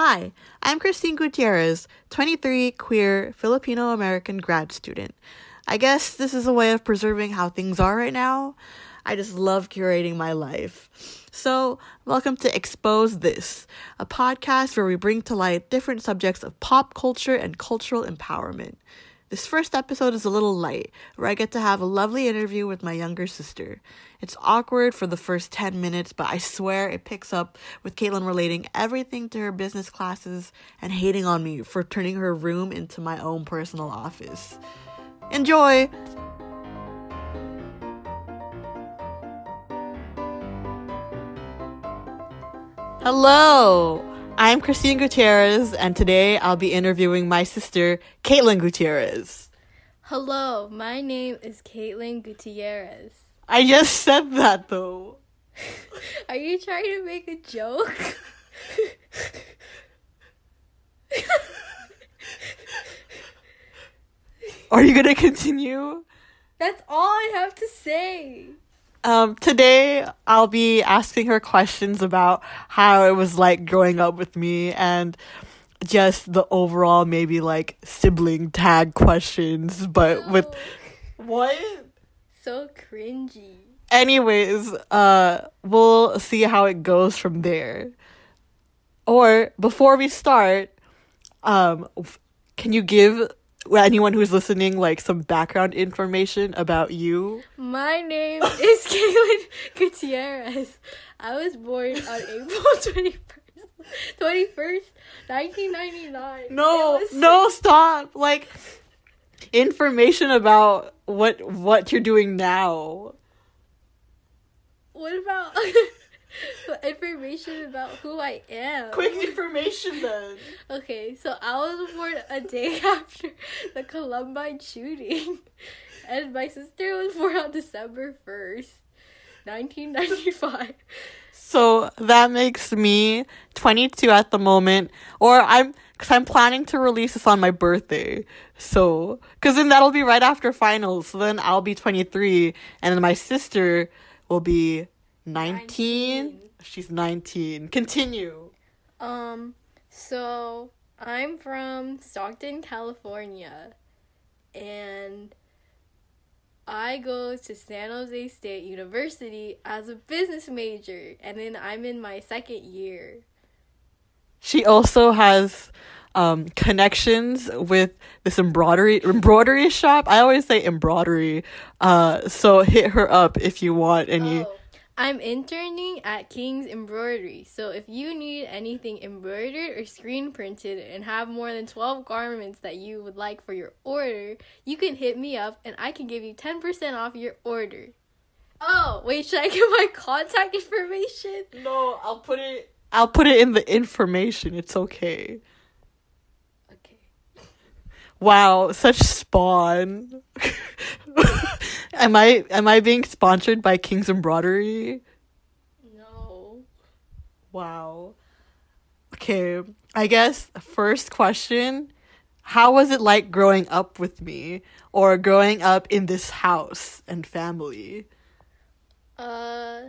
Hi, I'm Christine Gutierrez, 23, queer, Filipino American grad student. I guess this is a way of preserving how things are right now. I just love curating my life. So, welcome to Expose This, a podcast where we bring to light different subjects of pop culture and cultural empowerment. This first episode is a little light, where I get to have a lovely interview with my younger sister. It's awkward for the first 10 minutes, but I swear it picks up with Caitlin relating everything to her business classes and hating on me for turning her room into my own personal office. Enjoy! Hello! I'm Christine Gutierrez, and today I'll be interviewing my sister, Caitlin Gutierrez. Hello, my name is Caitlin Gutierrez. I just said that though. Are you trying to make a joke? Are you gonna continue? That's all I have to say. Um, today I'll be asking her questions about how it was like growing up with me and just the overall maybe like sibling tag questions, but with what? So cringy. Anyways, uh, we'll see how it goes from there. Or before we start, um, can you give anyone who's listening like some background information about you? My name is Caitlin Gutierrez. I was born on April 21st, 21st 1999. No, no, stop. Like information about what what you're doing now. What about information about who I am? Quick information then. Okay, so I was born a day after the Columbine shooting, and my sister was born on December 1st, 1995. So that makes me 22 at the moment, or I'm because I'm planning to release this on my birthday. So, because then that'll be right after finals. So then I'll be 23, and then my sister will be 19. 19. She's 19. Continue. Um, so I'm from Stockton, California, and I go to San Jose State University as a business major, and then I'm in my second year. She also has um, connections with this embroidery embroidery shop. I always say embroidery. Uh, so hit her up if you want any. Oh, I'm interning at King's Embroidery, so if you need anything embroidered or screen printed and have more than 12 garments that you would like for your order, you can hit me up and I can give you 10% off your order. Oh, wait, should I give my contact information? No, I'll put it. I'll put it in the information. It's okay. Okay. Wow, such spawn. am I am I being sponsored by King's Embroidery? No. Wow. Okay, I guess first question, how was it like growing up with me or growing up in this house and family? Uh,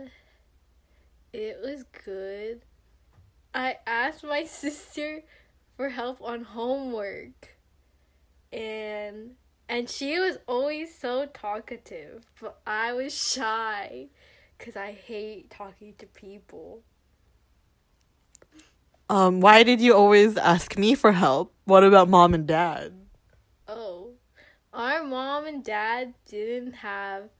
it was good. I asked my sister for help on homework, and and she was always so talkative, but I was shy because I hate talking to people. Um, why did you always ask me for help? What about mom and dad? Oh, our mom and dad didn't have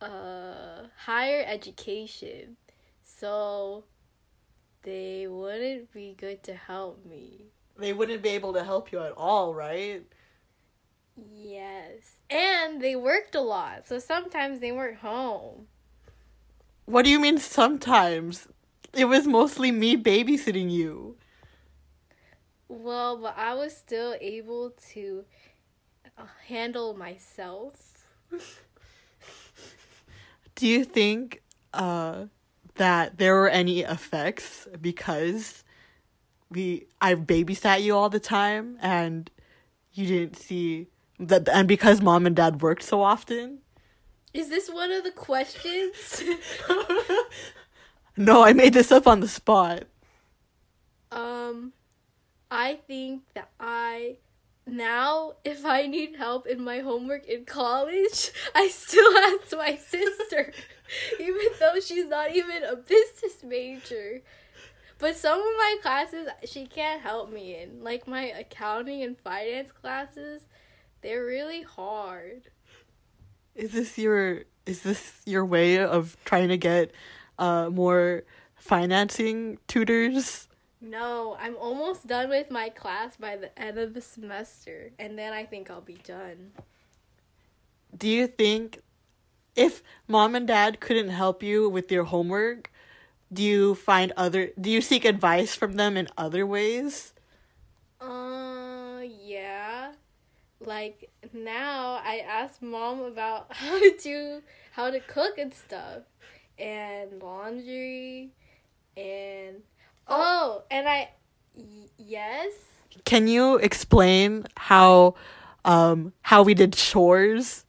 a higher education, so they wouldn't be good to help me. They wouldn't be able to help you at all, right? Yes. And they worked a lot, so sometimes they weren't home. What do you mean sometimes? It was mostly me babysitting you. Well, but I was still able to uh, handle myself. Do you think uh that there were any effects because we I babysat you all the time and you didn't see that and because mom and dad worked so often? Is this one of the questions? no, I made this up on the spot. um I think that I now if I need help in my homework in college, I still ask my sister, even though she's not even a business major. But some of my classes she can't help me in, like my accounting and finance classes. They're really hard. Is this your is this your way of trying to get uh more financing tutors? No, I'm almost done with my class by the end of the semester, and then I think I'll be done. Do you think if mom and dad couldn't help you with your homework, do you find other do you seek advice from them in other ways? Yeah. Like now, I ask mom about how to do how to cook and stuff, and laundry, and oh, and I y- yes. Can you explain how um how we did chores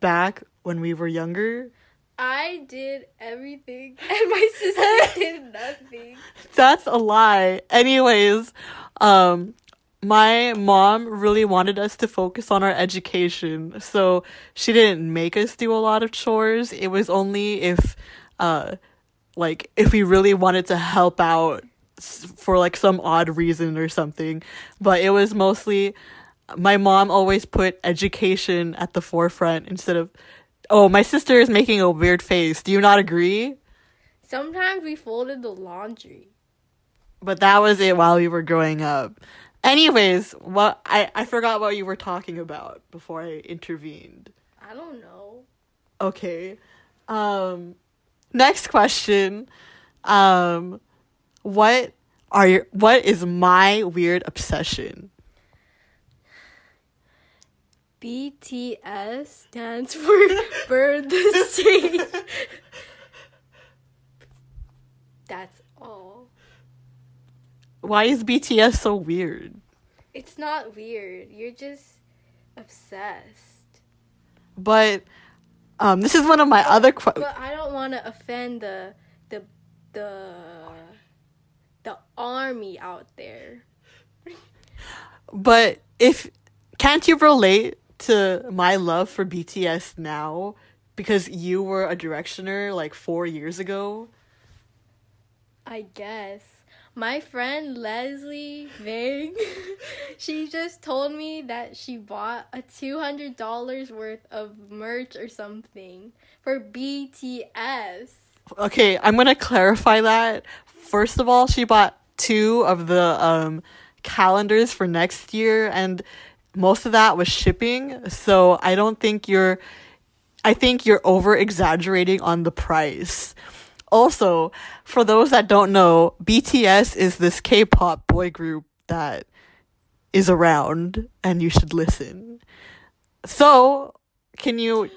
back when we were younger? I did everything, and my sister did nothing. That's a lie. Anyways, um my mom really wanted us to focus on our education. So she didn't make us do a lot of chores. It was only if uh like if we really wanted to help out for like some odd reason or something. But it was mostly my mom always put education at the forefront instead of Oh, my sister is making a weird face. Do you not agree? Sometimes we folded the laundry. But that was it while we were growing up. Anyways, what I, I forgot what you were talking about before I intervened. I don't know. Okay. Um next question. Um what are your what is my weird obsession? BTS stands for Burn the Stage. That's. Why is BTS so weird? It's not weird. You're just obsessed. But um this is one of my other que- But I don't want to offend the the the the army out there. But if can't you relate to my love for BTS now because you were a directioner like 4 years ago? I guess. My friend Leslie Vang, she just told me that she bought a $200 worth of merch or something for BTS. Okay, I'm to clarify that. First of all, she bought two of the um calendars for next year and most of that was shipping, so I don't think you're I think you're over exaggerating on the price. Also, for those that don't know, BTS is this K-pop boy group that is around and you should listen. So, can you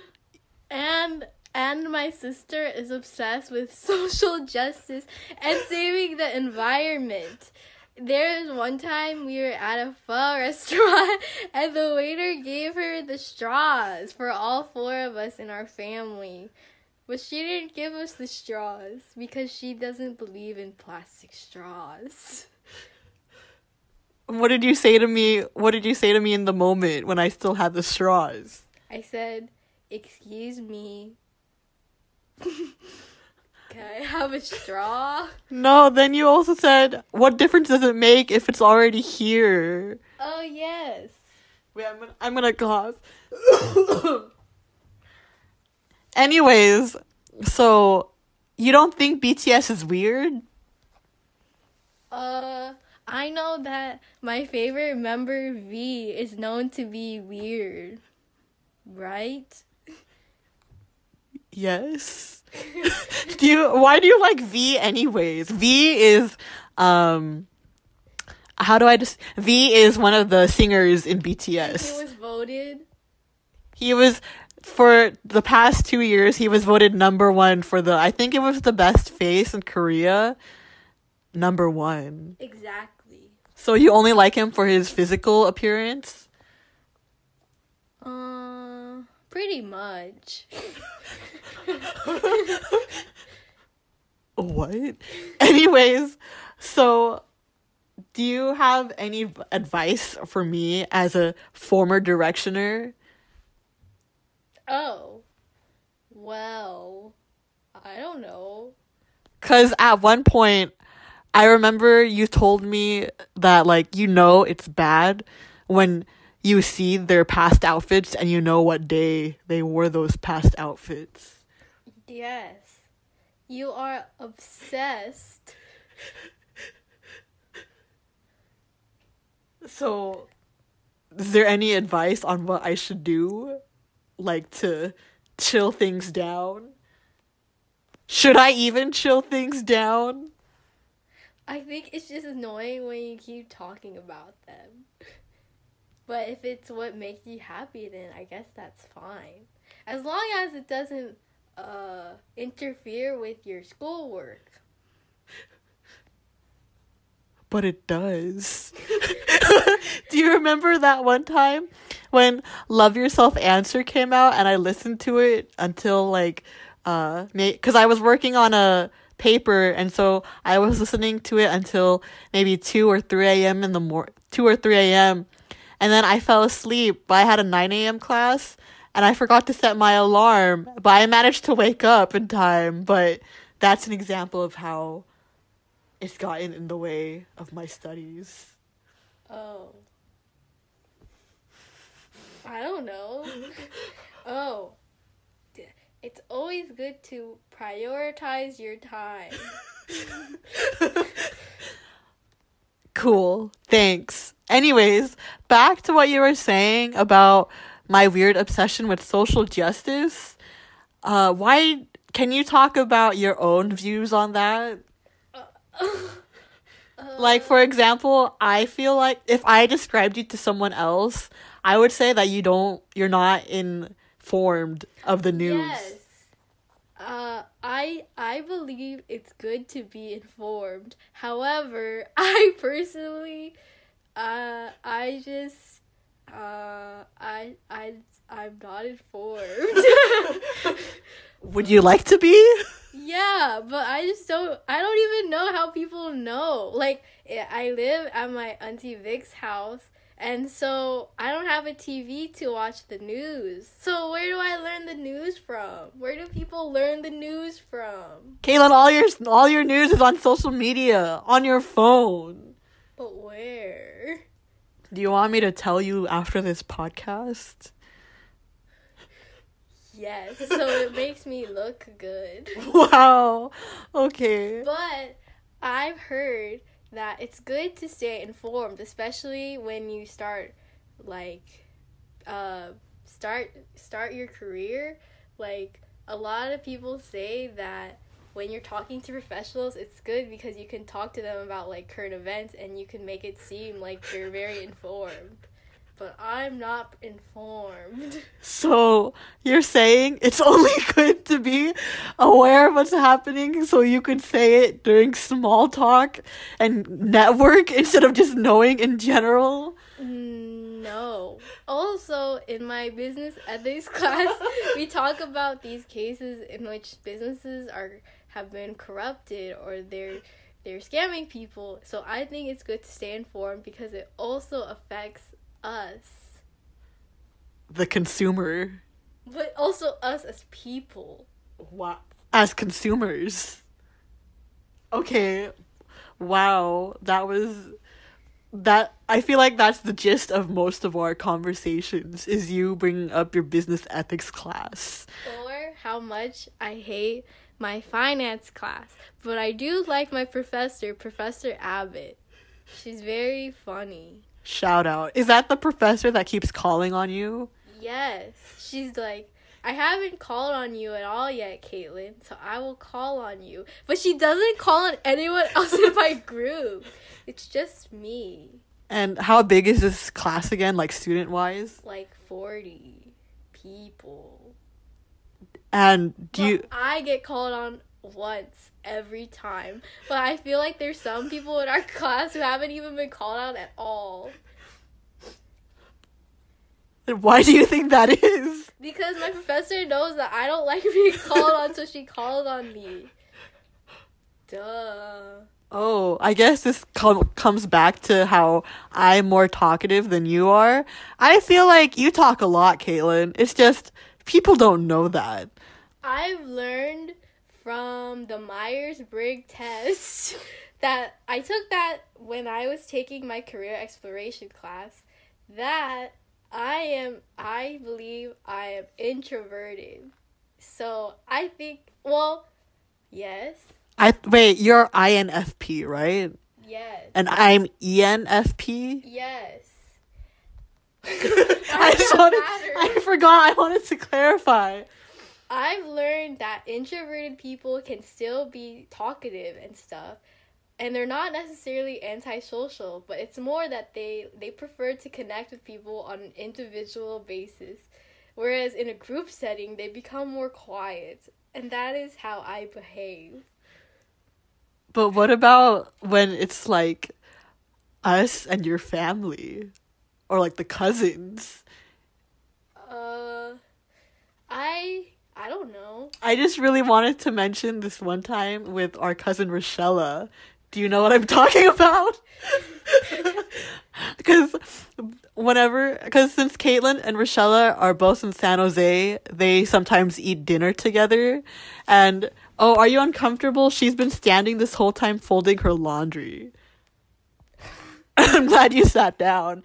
And and my sister is obsessed with social justice and saving the environment. There was one time we were at a pho restaurant and the waiter gave her the straws for all four of us in our family. But she didn't give us the straws because she doesn't believe in plastic straws. what did you say to me? What did you say to me in the moment when I still had the straws? I said, Excuse me. Can I have a straw? No, then you also said, what difference does it make if it's already here? Oh, yes. Wait, I'm gonna, I'm gonna cough. Anyways, so you don't think BTS is weird? Uh, I know that my favorite member V is known to be weird, right? Yes. do you why do you like V anyways? V is um how do I just V is one of the singers in BTS. He was voted. He was for the past 2 years he was voted number 1 for the I think it was the best face in Korea. Number 1. Exactly. So you only like him for his physical appearance? Uh, pretty much. What? Anyways, so do you have any advice for me as a former directioner? Oh. Well, I don't know. Cuz at one point I remember you told me that like you know it's bad when you see their past outfits and you know what day they wore those past outfits. Yes. You are obsessed. So, is there any advice on what I should do? Like to chill things down? Should I even chill things down? I think it's just annoying when you keep talking about them. But if it's what makes you happy, then I guess that's fine. As long as it doesn't uh, interfere with your schoolwork. But it does. Do you remember that one time when Love Yourself Answer came out and I listened to it until like uh cuz I was working on a paper and so I was listening to it until maybe 2 or 3 a.m. in the mor 2 or 3 a.m. and then I fell asleep but I had a 9 a.m. class and I forgot to set my alarm but I managed to wake up in time but that's an example of how it's gotten in the way of my studies. Oh. I don't know. oh. It's always good to prioritize your time. Cool. Thanks. Anyways, back to what you were saying about my weird obsession with social justice. Uh why can you talk about your own views on that? Like for example, I feel like if I described you to someone else, I would say that you don't you're not informed of the news. Yes. Uh, I I believe it's good to be informed. However, I personally, uh, I just, uh, I I I'm not informed. Would you like to be? yeah, but I just don't. I don't even know how people know. Like, I I live at my auntie Vic's house. And so I don't have a TV to watch the news. So where do I learn the news from? Where do people learn the news from? Kaylin, all your all your news is on social media, on your phone. But where? Do you want me to tell you after this podcast? Yes, so it makes me look good. Wow. Okay. But I've heard that it's good to stay informed, especially when you start like uh start start your career. Like a lot of people say that when you're talking to professionals, it's good because you can talk to them about like current events and you can make it seem like you're very informed. But I'm not informed. So you're saying it's only good to be aware of what's happening so you could say it during small talk and network instead of just knowing in general? No. Also, in my business ethics class, we talk about these cases in which businesses are have been corrupted or they're they're scamming people. So I think it's good to stay informed because it also affects us, The consumer. but also us as people. What? As consumers. Okay. Wow. That was that I feel like that's the gist of most of our conversations is you bringing up your business ethics class. Or how much I hate my finance class. But I do like my professor, Professor Abbott. She's very funny. Shout out. Is that the professor that keeps calling on you? Yes. She's like, I haven't called on you at all yet, Caitlin, so I will call on you. But she doesn't call on anyone else in my group. It's just me. And how big is this class again, like student wise? Like 40 people. And do you I get called on once every time. But I feel like there's some people in our class who haven't even been called out at all. why do you think that is? Because my professor knows that I don't like being called on, so she called on me. Duh. Oh, I guess this com- comes back to how I'm more talkative than you are. I feel like you talk a lot, Caitlin. It's just people don't know that. I've learned from the Myers Briggs test that I took that when I was taking my career exploration class that I am I believe I am introverted. So I think well yes. I wait, you're INFP, right? Yes. And I'm ENFP. yes. I wanted. I forgot. I wanted to clarify. I've learned that introverted people can still be talkative and stuff. And they're not necessarily antisocial, but it's more that they they prefer to connect with people on an individual basis. Whereas in a group setting, they become more quiet. And that is how I behave. But what about when it's like us and your family, or like the cousins? Uh I I don't know. I just really wanted to mention this one time with our cousin Rochella. Do you know what I'm talking about? because whenever, because since Caitlin and Rochella are both in San Jose, they sometimes eat dinner together. And oh, are you uncomfortable? She's been standing this whole time folding her laundry. I'm glad you sat down.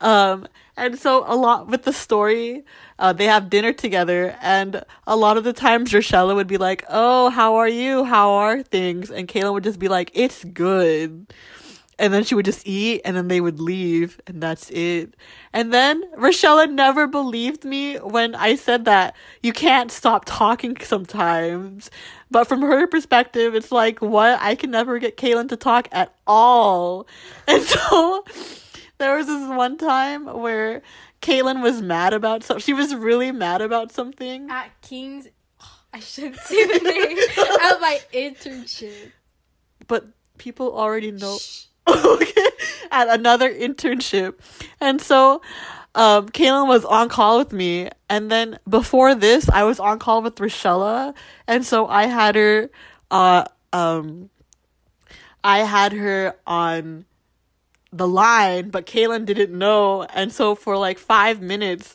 Um, and so a lot with the story, uh, they have dinner together, and a lot of the times Rochella would be like, "Oh, how are you? How are things?" And Kaylin would just be like, "It's good." And then she would just eat, and then they would leave, and that's it. And then Rochella never believed me when I said that you can't stop talking sometimes. But from her perspective, it's like, what? I can never get Kaylin to talk at all. And so there was this one time where Caitlin was mad about something. She was really mad about something. At King's I shouldn't say the name of my internship. But people already know. At another internship. And so um Kaylin was on call with me. And then before this, I was on call with Rochella. And so I had her uh um I had her on the line, but Kaylin didn't know. And so for like five minutes,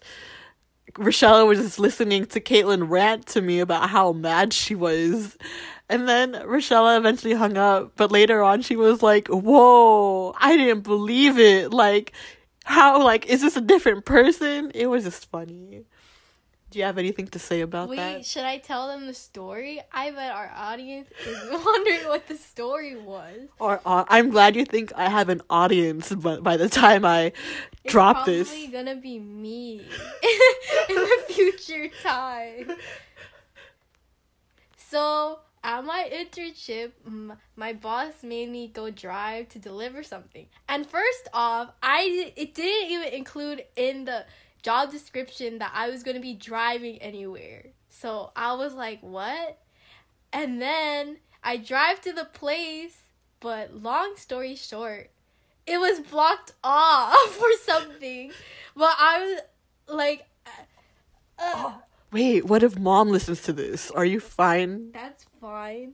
Rochella was just listening to Caitlin rant to me about how mad she was. And then Rochella eventually hung up, but later on she was like, Whoa, I didn't believe it. Like, how, like, is this a different person? It was just funny. Do you have anything to say about Wait, that? should I tell them the story? I bet our audience is wondering what the story was. Or uh, I'm glad you think I have an audience, but by the time I It's drop this, it's probably gonna be me in the future time. So at my internship, my boss made me go drive to deliver something. And first off, I it didn't even include in the job description that I was gonna be driving anywhere. So I was like, what? And then I drive to the place, but long story short, it was blocked off or something. But I was like, uh, wait, what if mom listens to this? Are you fine? that's fine.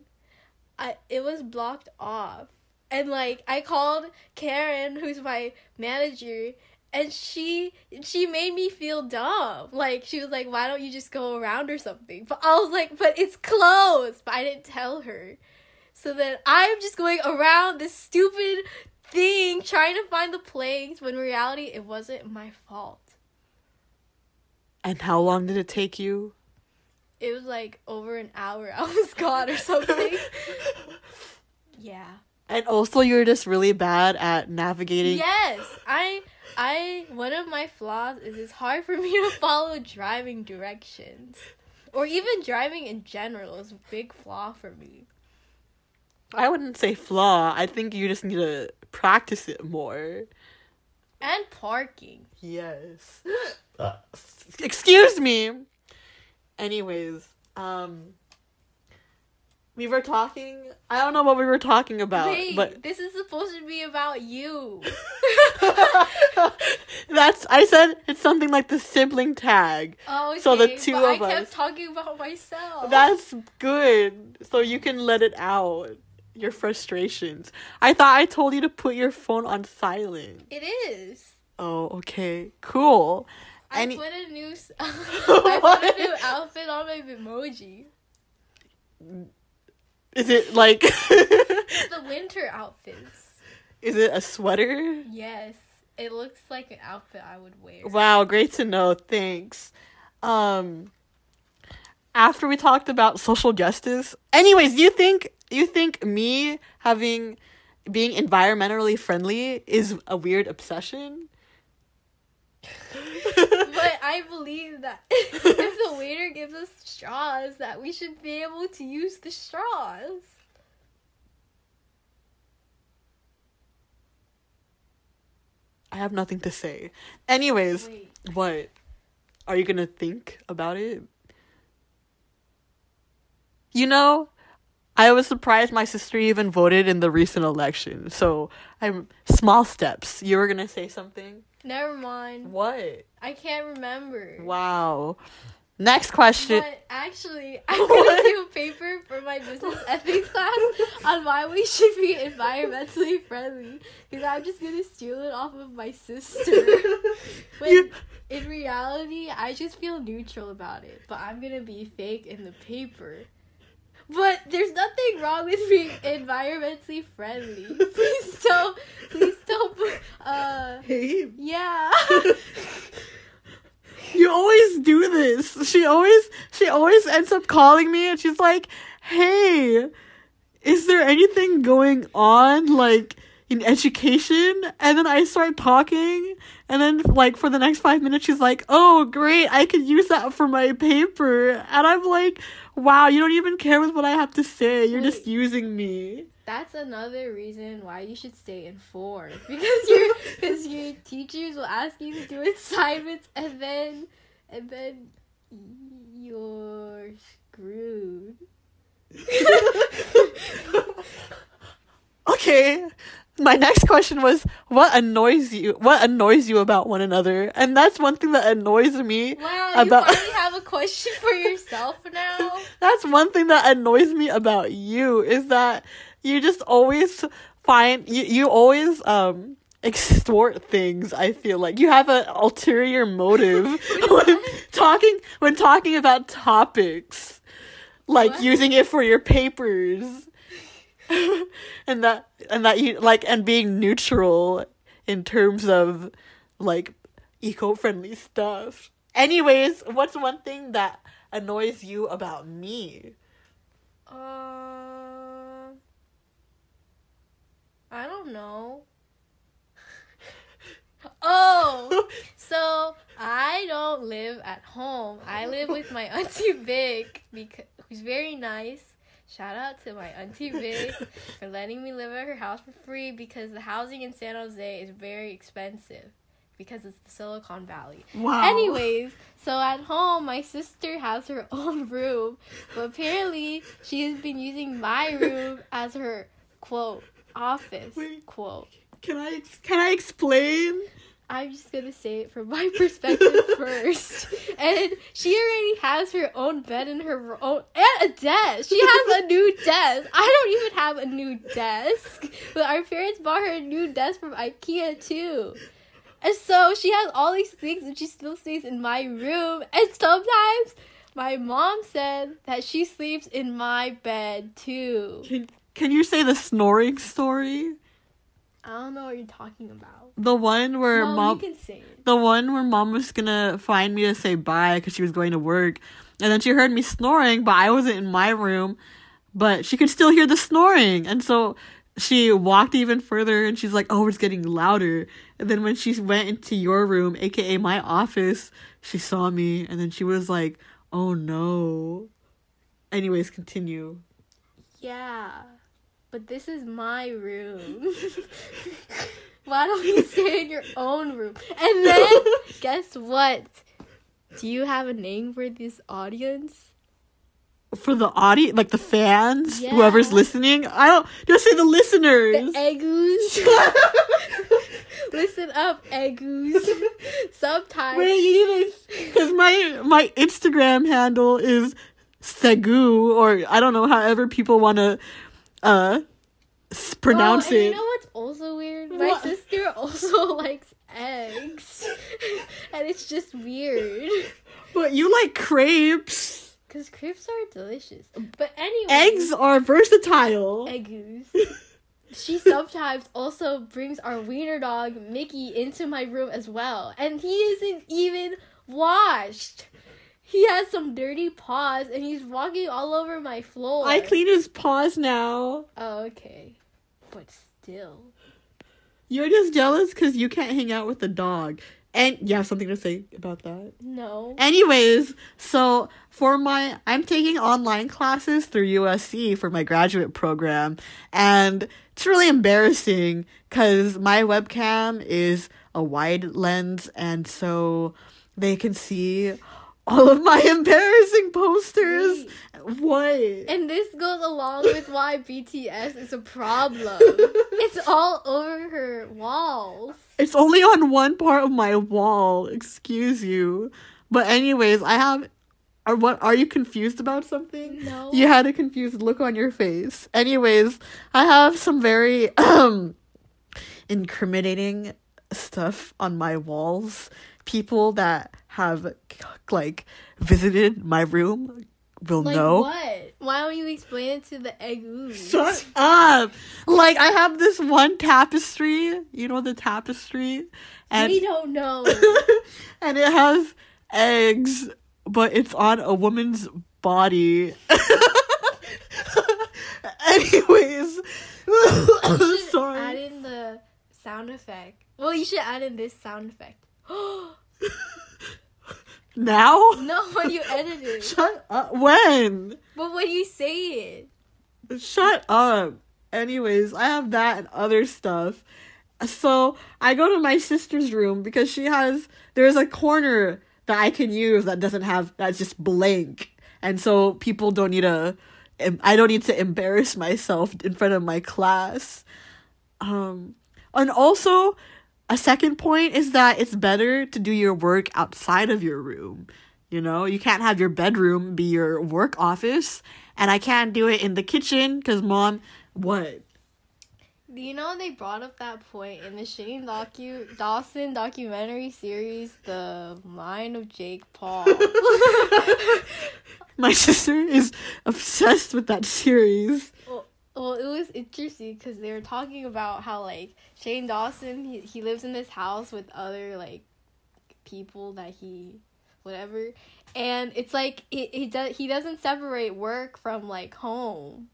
I it was blocked off. And like I called Karen, who's my manager, and she she made me feel dumb. Like she was like, "Why don't you just go around or something?" But I was like, "But it's closed." But I didn't tell her. So then I'm just going around this stupid thing trying to find the place when reality it wasn't my fault. And how long did it take you? It was like over an hour I was gone or something. yeah. And also, you're just really bad at navigating. Yes, I I one of my flaws is it's hard for me to follow driving directions. Or even driving in general is a big flaw for me. I wouldn't say flaw. I think you just need to practice it more. And parking. Yes. Excuse me. Anyways, um, we were talking. I don't know what we were talking about, Wait, but this is supposed to be about you. that's. I said it's something like the sibling tag. Oh, okay, So the two but of I kept talking about myself. That's good. So you can let it out. your frustrations. I thought I told you to put your phone on silent. It is. Oh, okay. Cool. I Any- put a new s- I put a new outfit on my emoji. Is it like The winter outfits. Is it a sweater? Yes. It looks like an outfit I would wear. Wow, great to know. Thanks. Um after we talked about social justice, anyways, you think you think me having being environmentally friendly is a weird obsession? but I believe that if the waiter gives us straws, that we should be able to use the straws. I have nothing to say. Anyways, Wait. what? Are you to think about it? You know, I was surprised my sister even voted in the recent election. So, I'm small steps. You were going to say something? Never mind. What? I can't remember. Wow. Next question. But actually, I'm gonna do a paper for my business ethics class on why we should be environmentally friendly. Because I'm just gonna steal it off of my sister. When in reality, I just feel neutral about it. But I'm gonna be fake in the paper. But there's nothing wrong with being environmentally friendly. Please don't, please don't, Hey, yeah. you always do this. She always she always ends up calling me and she's like, "Hey, is there anything going on like in education?" And then I start talking and then like for the next 5 minutes she's like, "Oh, great. I could use that for my paper." And I'm like, "Wow, you don't even care with what I have to say. You're just using me." That's another reason why you should stay informed because your because your teachers will ask you to do assignments and then and then you're screwed. okay my next question was what annoys you what annoys you about one another and that's one thing that annoys me Wow, About- you finally have a question for yourself now. that's one thing that annoys me about you is that you just always find you, you always um extort things i feel like. You have an ulterior motive when talking when talking about topics like What? using it for your papers. And that and that you like and being neutral in terms of like eco-friendly stuff. Anyways what's one thing that annoys you about me? Uh, I don't know. Oh, so I don't live at home. I live with my auntie Vic, because who's very nice. Shout out to my auntie Vic for letting me live at her house for free because the housing in San Jose is very expensive because it's the Silicon Valley. wow Anyways, so at home, my sister has her own room, but apparently she has been using my room as her quote office Wait. quote. can i can i explain I'm just gonna say it from my perspective first. And she already has her own bed and her own and a desk. She has a new desk. I don't even have a new desk, but our parents bought her a new desk from IKEA too. And so she has all these things, and she still stays in my room. And sometimes my mom said that she sleeps in my bed too. can, can you say the snoring story? I don't know what you're talking about. the one where Mom, mom can the one where mom was gonna find me to say bye because she was going to work. And then she heard me snoring but i wasn't in my room but she could still hear the snoring. And so she walked even further and she's like oh it's getting louder. And then when she went into your room aka my office she saw me and then she was like oh no. Anyways continue. Yeah, but this is my room. Why don't you stay in your own room? And then, guess what? Do you have a name for this audience? for the audience like the fans whoever's listening i don't just say the listeners The Eggoos. Listen up, Eggoos. Sometimes. Wait, you because my my Instagram handle is Segu, or I don't know, however people want to uh pronounce oh, it. You know what's also weird? My What? sister also likes eggs, and it's just weird. but you like crepes. Cause crepes are delicious. But anyway, Eggs are versatile. Eggoos. She sometimes also brings our wiener dog Mickey into my room as well, and he isn't even washed. He has some dirty paws, and he's walking all over my floor. I clean his paws now. Oh, okay, but still. You're just jealous because you can't hang out with the dog. And you have something to say about that? No. Anyways, so for my, I'm taking online classes through USC for my graduate program, and it's really embarrassing because my webcam is a wide lens, and so they can see all of my embarrassing posters. What? And this goes along with why BTS is a problem. it's all over her walls. It's only on one part of my wall. Excuse you. But anyways, I have. Are what? Are you confused about something? No. You had a confused look on your face. Anyways, I have some very um incriminating stuff on my walls. People that have like visited my room will Like know. what? Why don't you explain it to the eggoos? Shut up! Like I have this one tapestry, you know the tapestry, and we don't know. and it has eggs, but it's on a woman's body. Anyways, should add in the sound effect. Well, you should add in this sound effect. Now? no, when you edit it. Shut up. When? But when you say it. Shut up. Anyways, I have that and other stuff. So I go to my sister's room because she has there's a corner that I can use that doesn't have that's just blank. And so people don't need to I don't need to embarrass myself in front of my class. Um and also a second point is that it's better to do your work outside of your room. You know, you can't have your bedroom be your work office, and I can't do it in the kitchen because mom, what? Do you know they brought up that point in the Shane docu Dawson documentary series, The Mind of Jake Paul? My sister is obsessed with that series. well, well, it was interesting because they were talking about how like Shane Dawson he, he lives in this house with other like people that he whatever, and it's like he he does he doesn't separate work from like home.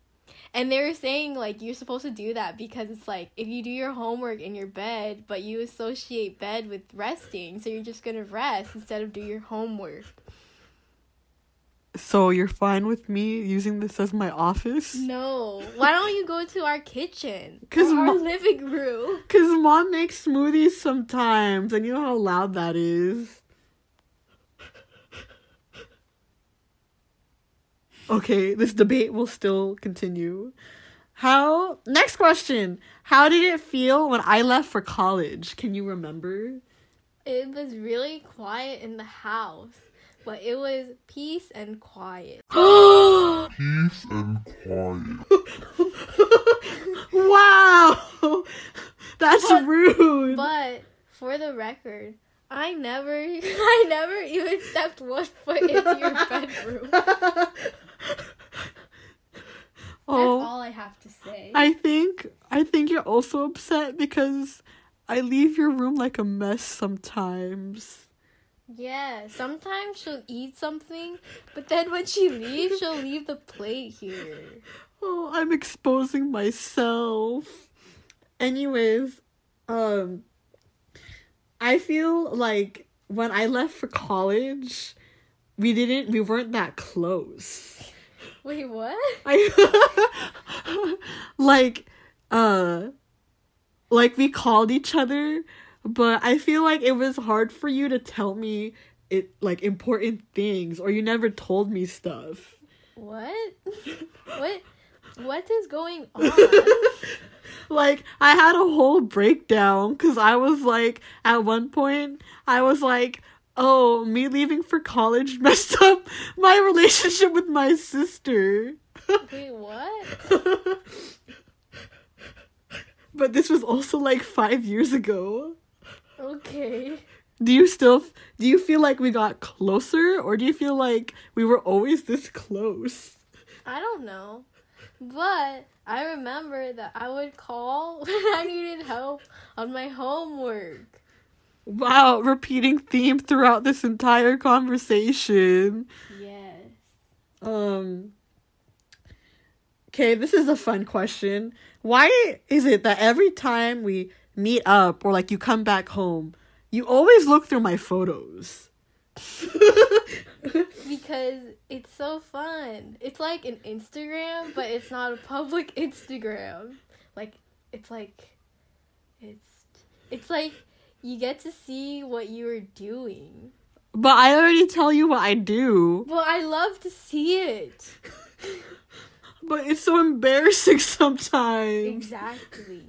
And they were saying like you're supposed to do that because it's like if you do your homework in your bed, but you associate bed with resting, so you're just gonna rest instead of do your homework. So you're fine with me using this as my office? No, why don't you go to our kitchen? 'Cause our mo- living room. Cause mom makes smoothies sometimes, and you know how loud that is. Okay, this debate will still continue. How? Next question. How did it feel when I left for college? Can you remember? It was really quiet in the house, but it was peace and quiet. peace and quiet. wow! That's But- rude. But for the record, I never, I never even stepped one foot into your bedroom. Oh, That's all I have to say. I think I think you're also upset because I leave your room like a mess sometimes. Yeah, sometimes she'll eat something, but then when she leaves, she'll leave the plate here. Oh, I'm exposing myself. Anyways, um I feel like when I left for college, we didn't we weren't that close. Wait, what? I like uh like we called each other, but I feel like it was hard for you to tell me it like important things or you never told me stuff. What? What? What is going on? like I had a whole breakdown cuz I was like at one point I was like Oh, me leaving for college messed up my relationship with my sister. Wait, what? but this was also like five years ago. Okay. Do you still do you feel like we got closer or do you feel like we were always this close? I don't know. But I remember that I would call when I needed help on my homework. Wow, repeating theme throughout this entire conversation. Yes. Um Okay, this is a fun question. Why is it that every time we meet up or like you come back home, you always look through my photos? Because it's so fun. It's like an Instagram, but it's not a public Instagram. Like it's like it's it's like you get to see what you were doing. but I already tell you what I do. Well, I love to see it. But it's so embarrassing sometimes. Exactly.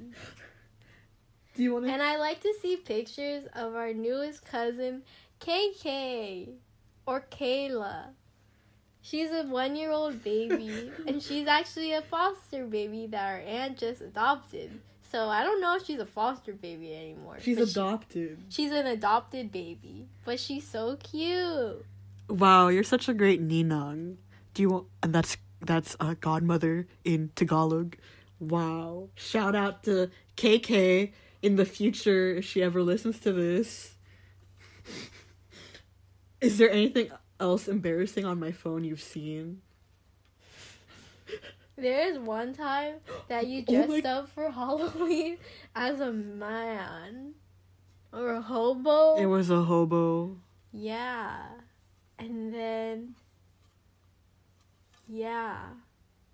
Do you want to And I like to see pictures of our newest cousin, KK, or Kayla. She's a one year old baby, and she's actually a foster baby that our aunt just adopted. So I don't know if she's a foster baby anymore. She's but she- adopted. she's an adopted baby, but she's so cute. Wow, you're such a great ninang. Do you want and that's that's a godmother in Tagalog. Wow. Shout out to KK in the future if she ever listens to this. Is there anything else embarrassing on my phone you've seen? There is one time that you Oh dressed up for Halloween as a man or a hobo. It was a hobo. Yeah. And then yeah.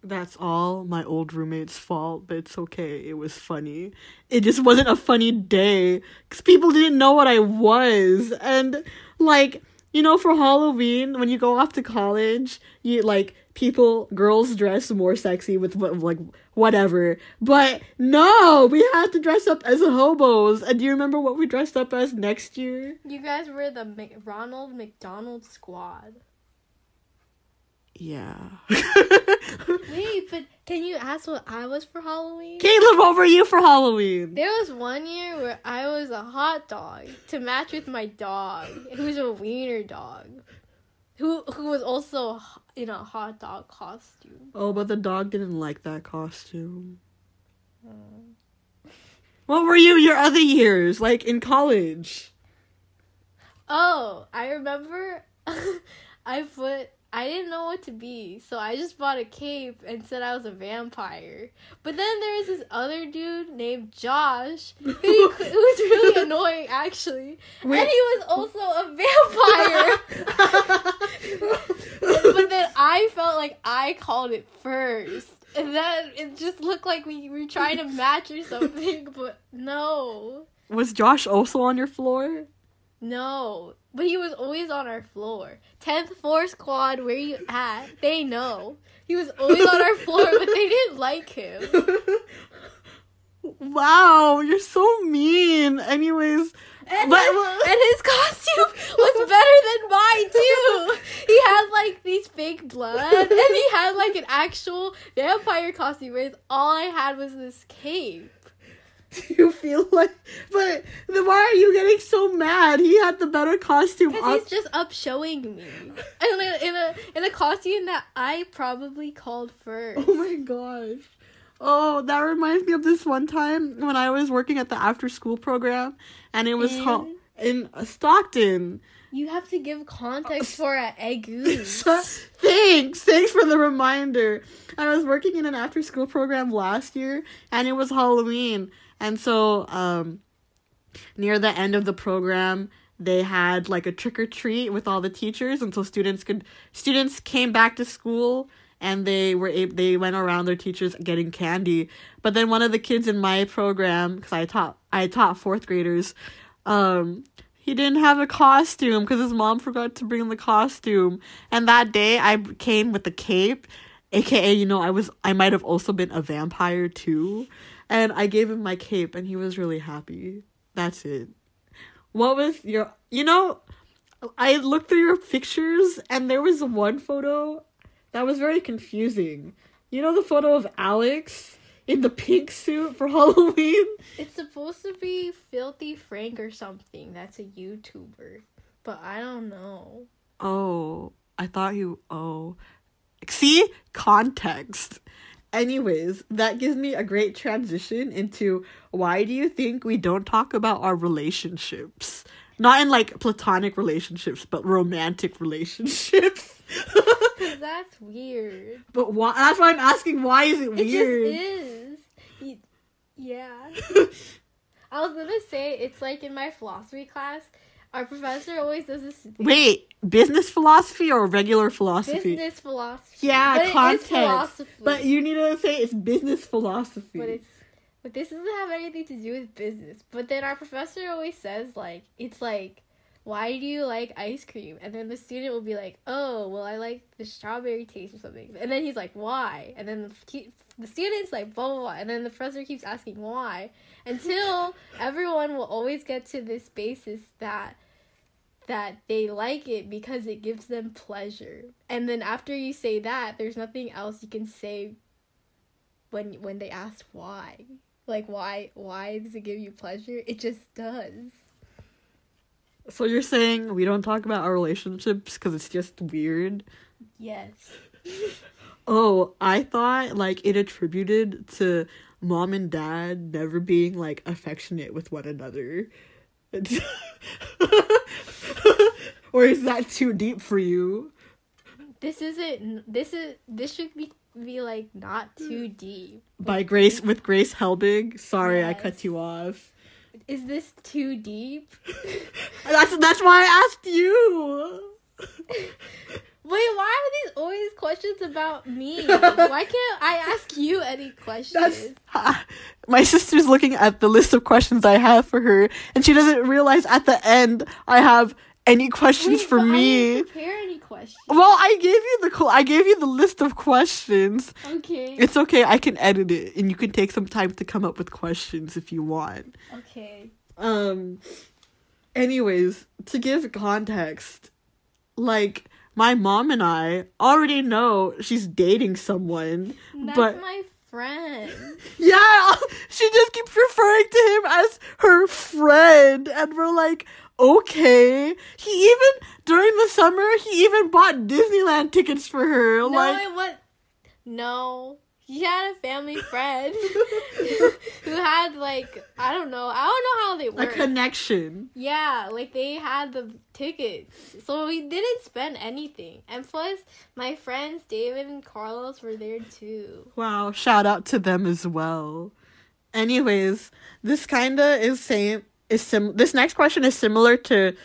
That's all my old roommate's fault, but it's okay. It was funny. It just wasn't a funny day because people didn't know what I was. And, like, you know, for Halloween, when you go off to college, you, like, people, girls dress more sexy with, like, whatever. But no, we had to dress up as hobos. And do you remember what we dressed up as next year? You guys were the Mc- Ronald McDonald squad. Yeah. Wait, but can you ask what I was for Halloween? Caleb, what were you for Halloween? There was one year where I was a hot dog to match with my dog, who's a wiener dog, who who was also in a hot dog costume. Oh, but the dog didn't like that costume. Mm. What were you your other years, like in college? Oh, I remember I put I didn't know what to be, so I just bought a cape and said I was a vampire. But then there was this other dude named Josh who, was really annoying actually, and he was also a vampire. but then I felt like I called it first. And then it just looked like we were trying to match or something, but no. Was Josh also on your floor? No, but he was always on our floor. 10th floor squad, where you at? They know. He was always on our floor, but they didn't like him. wow, you're so mean. Anyways, And, But- and his costume was better than mine, too. He had like these fake blood, and he had like an actual vampire costume, whereas all I had was this cape. Do you feel like but then why are you getting so mad? He had the better costume Because up. he's just up showing me. In a, in, a, in a costume that I probably called first. Oh my gosh. Oh, that reminds me of this one time when I was working at the after school program and it was ha- in Stockton. You have to give context uh, for a egg goose. Thanks. Thanks for the reminder. I was working in an after school program last year and it was Halloween. And so um near the end of the program they had like a trick or treat with all the teachers and so students could students came back to school and they were able, they went around their teachers getting candy. But then one of the kids in my program cuz I taught I taught 4th graders um he didn't have a costume because his mom forgot to bring the costume. And that day I came with the cape, aka, you know, I was I might have also been a vampire too. And I gave him my cape and he was really happy. That's it. What was your you know, I looked through your pictures and there was one photo that was very confusing. You know the photo of Alex in the pink suit for Halloween. It's supposed to be Filthy Frank or something. That's a YouTuber. But I don't know. Oh, I thought you. Oh, see context. Anyways, that gives me a great transition into why do you think we don't talk about our relationships? Not in like platonic relationships, but romantic relationships. Cause that's weird. but why? That's why I'm asking. Why is it It weird? just is. Yeah. I was gonna say it's like in my philosophy class. Our professor always does this thing. Wait, business philosophy or regular philosophy? business philosophy. Yeah, but it is context. philosophy. But you need to say it's business philosophy. But it's but this doesn't have anything to do with business. But then our professor always says like it's like why do you like ice cream? And then the student will be like, "Oh, well, I like the strawberry taste or something." And then he's like, "Why?" And then the, the student's like, "Blah blah blah." And then the professor keeps asking why until everyone will always get to this basis that that they like it because it gives them pleasure. And then after you say that, there's nothing else you can say when when they ask why like why why does it give you pleasure it just does so you're saying we don't talk about our relationships because it's just weird? yes Oh, I thought like it attributed to mom and dad never being like affectionate with one another. Or is that too deep for you? this isn't this is this should be be like not too deep By Grace with Grace Helbig. Sorry, I cut you off. is this too deep That's that's why I asked you. wait why are these always questions about me why can't i ask you any questions That's my sister's looking at the list of questions I have for her, and she doesn't realize at the end I have any questions Wait, for me. prepare any questions Well, I gave you the I gave you the list of questions. okay It's okay. I can edit it, and you can take some time to come up with questions if you want. okay Um. Anyways, to give context, like my mom and I already know she's dating someone, that's but my friend yeah, she just keeps referring to him as her friend, and we're like, okay. He even during the summer, he even bought Disneyland tickets for her. no like, it was no he had a family friend who had like I don't know I don't know how they a connection. yeah, like they had the tickets, so we didn't spend anything. And plus, my friends David and Carlos were there too. Wow, shout out to them as well. Anyways, this kinda is same is sim this next question is similar to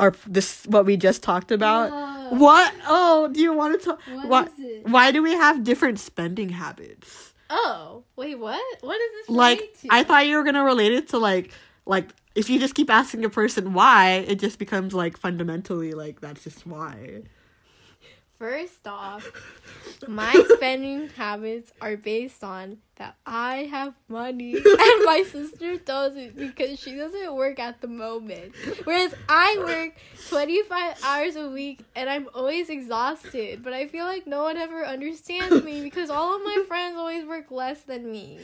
our this what we just talked about. Whoa. What? Oh, do you want to talk? What why, why do we have different spending habits? Oh, wait, what? What is this Like? I thought you were gonna relate it to like like if you just keep asking a person why, it just becomes like fundamentally like that's just why. First off, my spending habits are based on that I have money and my sister doesn't because she doesn't work at the moment. Whereas I work 25 hours a week and I'm always exhausted. But I feel like no one ever understands me because all of my friends always work less than me.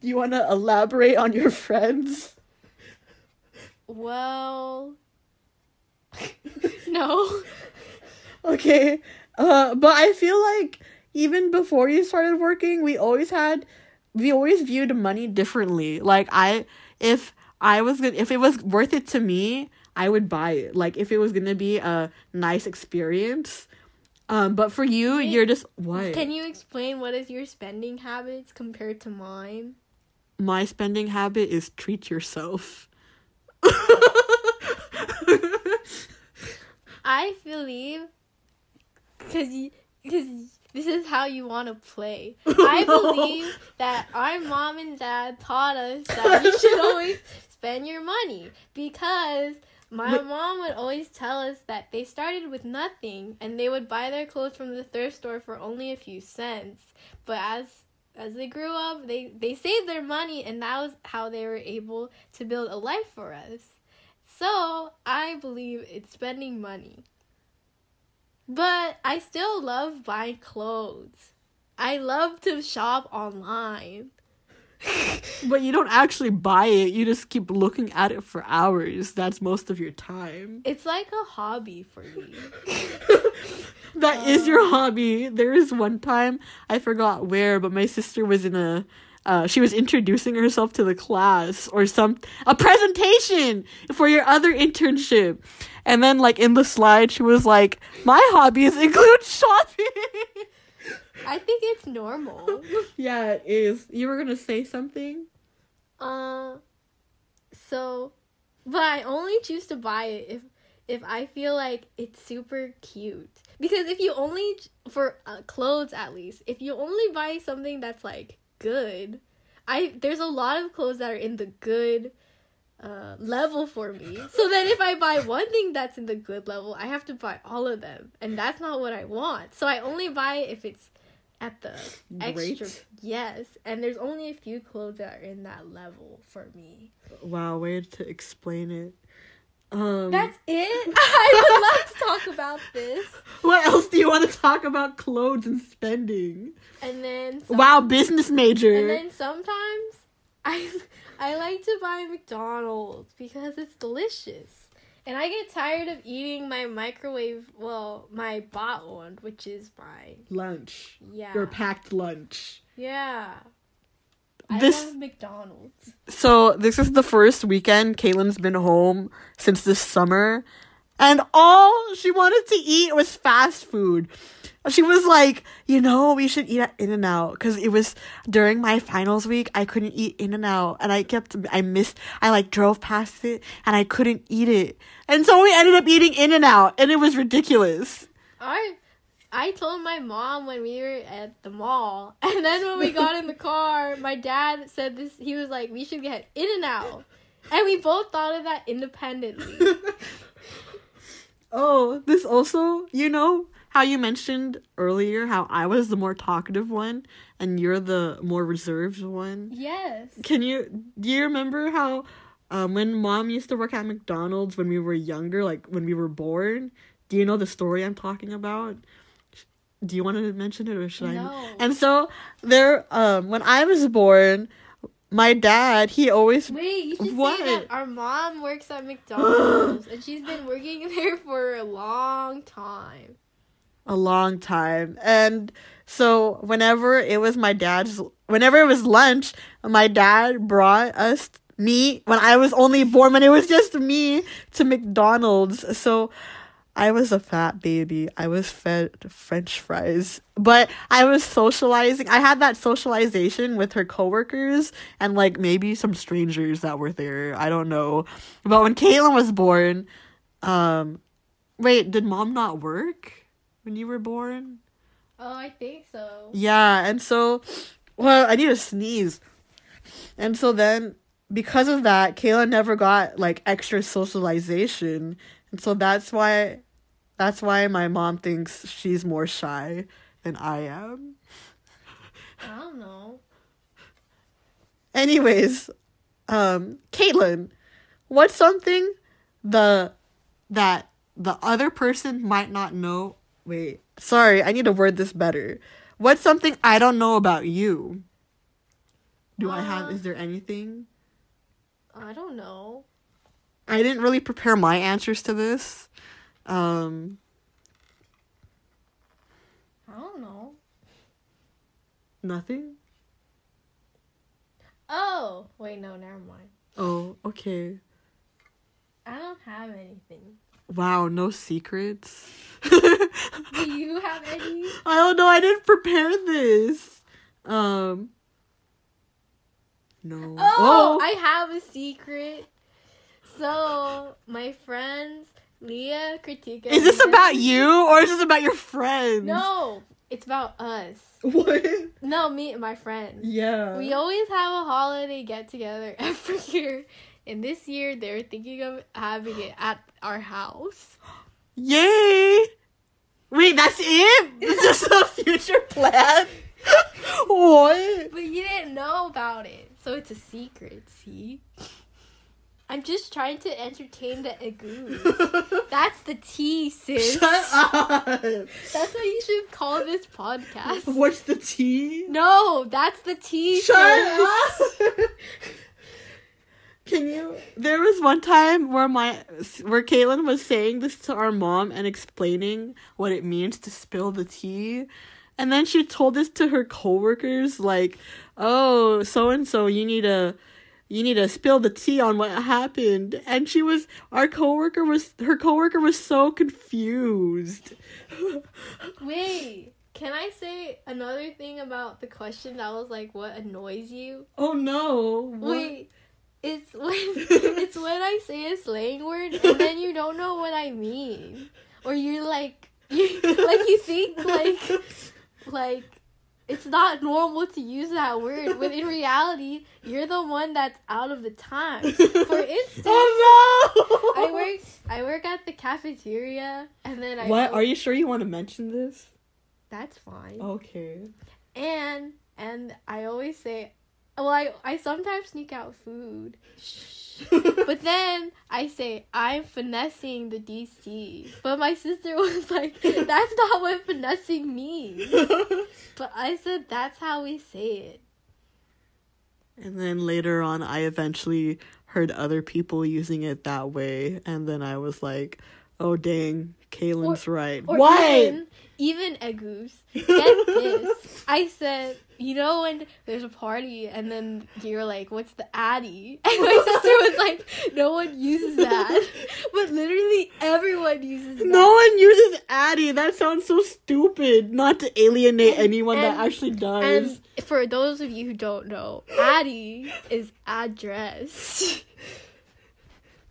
Do you want to elaborate on your friends? Well, no. Okay. Uh but I feel like even before you started working, we always had we always viewed money differently. Like I if I was gonna if it was worth it to me, I would buy it. Like if it was gonna be a nice experience. Um but for you, Wait, you're just what? Can you explain what is your spending habits compared to mine? My spending habit is treat yourself. I believe because because this is how you want to play. I believe that our mom and dad taught us that you should always spend your money because my mom would always tell us that they started with nothing and they would buy their clothes from the thrift store for only a few cents. But as as they grew up, they they saved their money and that was how they were able to build a life for us. So, I believe it's spending money. But I still love buying clothes. I love to shop online. But you don't actually buy it. You just keep looking at it for hours. That's most of your time. It's like a hobby for me. That is uh, your hobby. There is one time I forgot where, but my sister was in a uh, she was introducing herself to the class or some a presentation for your other internship. And then like in the slide she was like, My hobbies include shopping. I think it's normal. yeah, it is. You were gonna say something? Uh, so, but I only choose to buy it if if I feel like it's super cute. Because if you only for uh, clothes at least, if you only buy something that's like good, I there's a lot of clothes that are in the good uh, level for me. So then if I buy one thing that's in the good level, I have to buy all of them, and that's not what I want. So I only buy if it's at the extra yes and there's only a few clothes that are in that level for me Wow, way to explain it. Um that's it i would love to talk about this what else do you want to talk about clothes and spending? and then some- Wow, business major. and then sometimes i i like to buy mcdonald's because it's delicious and i get tired of eating my microwave well my bought one which is my lunch. yeah Your packed lunch. yeah This- McDonald's. So this is the first weekend Caitlin's been home since this summer, and all she wanted to eat was fast food. She was like, you know, we should eat at In and Out because it was during my finals week. I couldn't eat In and Out, and I kept, I missed, I like drove past it, and I couldn't eat it, and so we ended up eating In and Out, and it was ridiculous. I I told my mom when we were at the mall, and then when we got in the car, my dad said this. He was like, "We should get In and Out," and we both thought of that independently. Oh, this also, you know, how you mentioned earlier how I was the more talkative one and you're the more reserved one. yes. Can you do you remember how um when mom used to work at McDonald's when we were younger, like when we were born? Do you know the story I'm talking about? Do you want to mention it or should I? No. And so there um when I was born, my dad, he always Wait, you should What? say that our mom works at McDonald's, and she's been working there for a long time. a long time. And so whenever it was my dad's whenever it was lunch, my dad brought us me when I was only born when it was just me to McDonald's. So I was a fat baby. I was fed french fries. But I was socializing. I had that socialization with her coworkers and like maybe some strangers that were there. I don't know. But when Caitlin was born, um wait, did mom not work? when you were born? Oh, I think so. Yeah, and so, well, I need to sneeze. And so then, because of that, Kayla never got like extra socialization, and so that's why, that's why my mom thinks she's more shy than I am. I don't know. Anyways, um, Caitlin, what's something the that the other person might not know? Wait, sorry, I need to word this better. What's something I don't know about you? Do I have? Uh, Is there anything? I don't know. I didn't really prepare my answers to this. Um, I don't know. nothing. Oh, wait, no, never mind. Oh, okay. I don't have anything. Wow, no secrets. Do you have any? I don't know. I didn't prepare this. Um. No. Oh, I have a secret. So, my friends, Leah, Kritika. is this about you or is this about your friends? No, it's about us. What? No, me and my friends. Yeah. We always have a holiday get together every year. And this year, they're thinking of having it at our house. Yay! Wait, that's it? It's just a future plan? what? But you didn't know about it. So it's a secret, see? I'm just trying to entertain the agoos. That's the tea, sis. Shut up. That's what you should call this podcast. What's the tea? No, that's the tea. Shut sis. up. Can you? There was one time where my where Caitlin was saying this to our mom and explaining what it means to spill the tea, and then she told this to her coworkers like, "Oh, so and so, you need to." You need to spill the tea on what happened. And she was our coworker was her coworker was so confused. Wait, can I say another thing about the question that was like, what annoys you? Oh no. What? Wait, it's when it's when I say a slang word and then you don't know what I mean, or you're like, you like you think like like it's not normal to use that word, when in reality, you're the one that's out of the time. For instance, Oh no! I work I work at the cafeteria, and then I What? Are you sure you want to mention this? That's fine. Okay. And and I always say, well, I I sometimes sneak out food, but then I say I'm finessing the DC. But my sister was like, that's not what finessing means. But I said that's how we say it. and then later on, I eventually heard other people using it that way, and then I was like, "Oh dang, Kaylin's right." Or what? even even a goose. Get this. I said, you know when there's a party and then you're like, what's the addy? And my sister was like, no one uses that. But literally everyone uses that. No one uses Addy. That sounds so stupid. Not to alienate And- anyone that actually does. And for those of you who don't know, addy is address.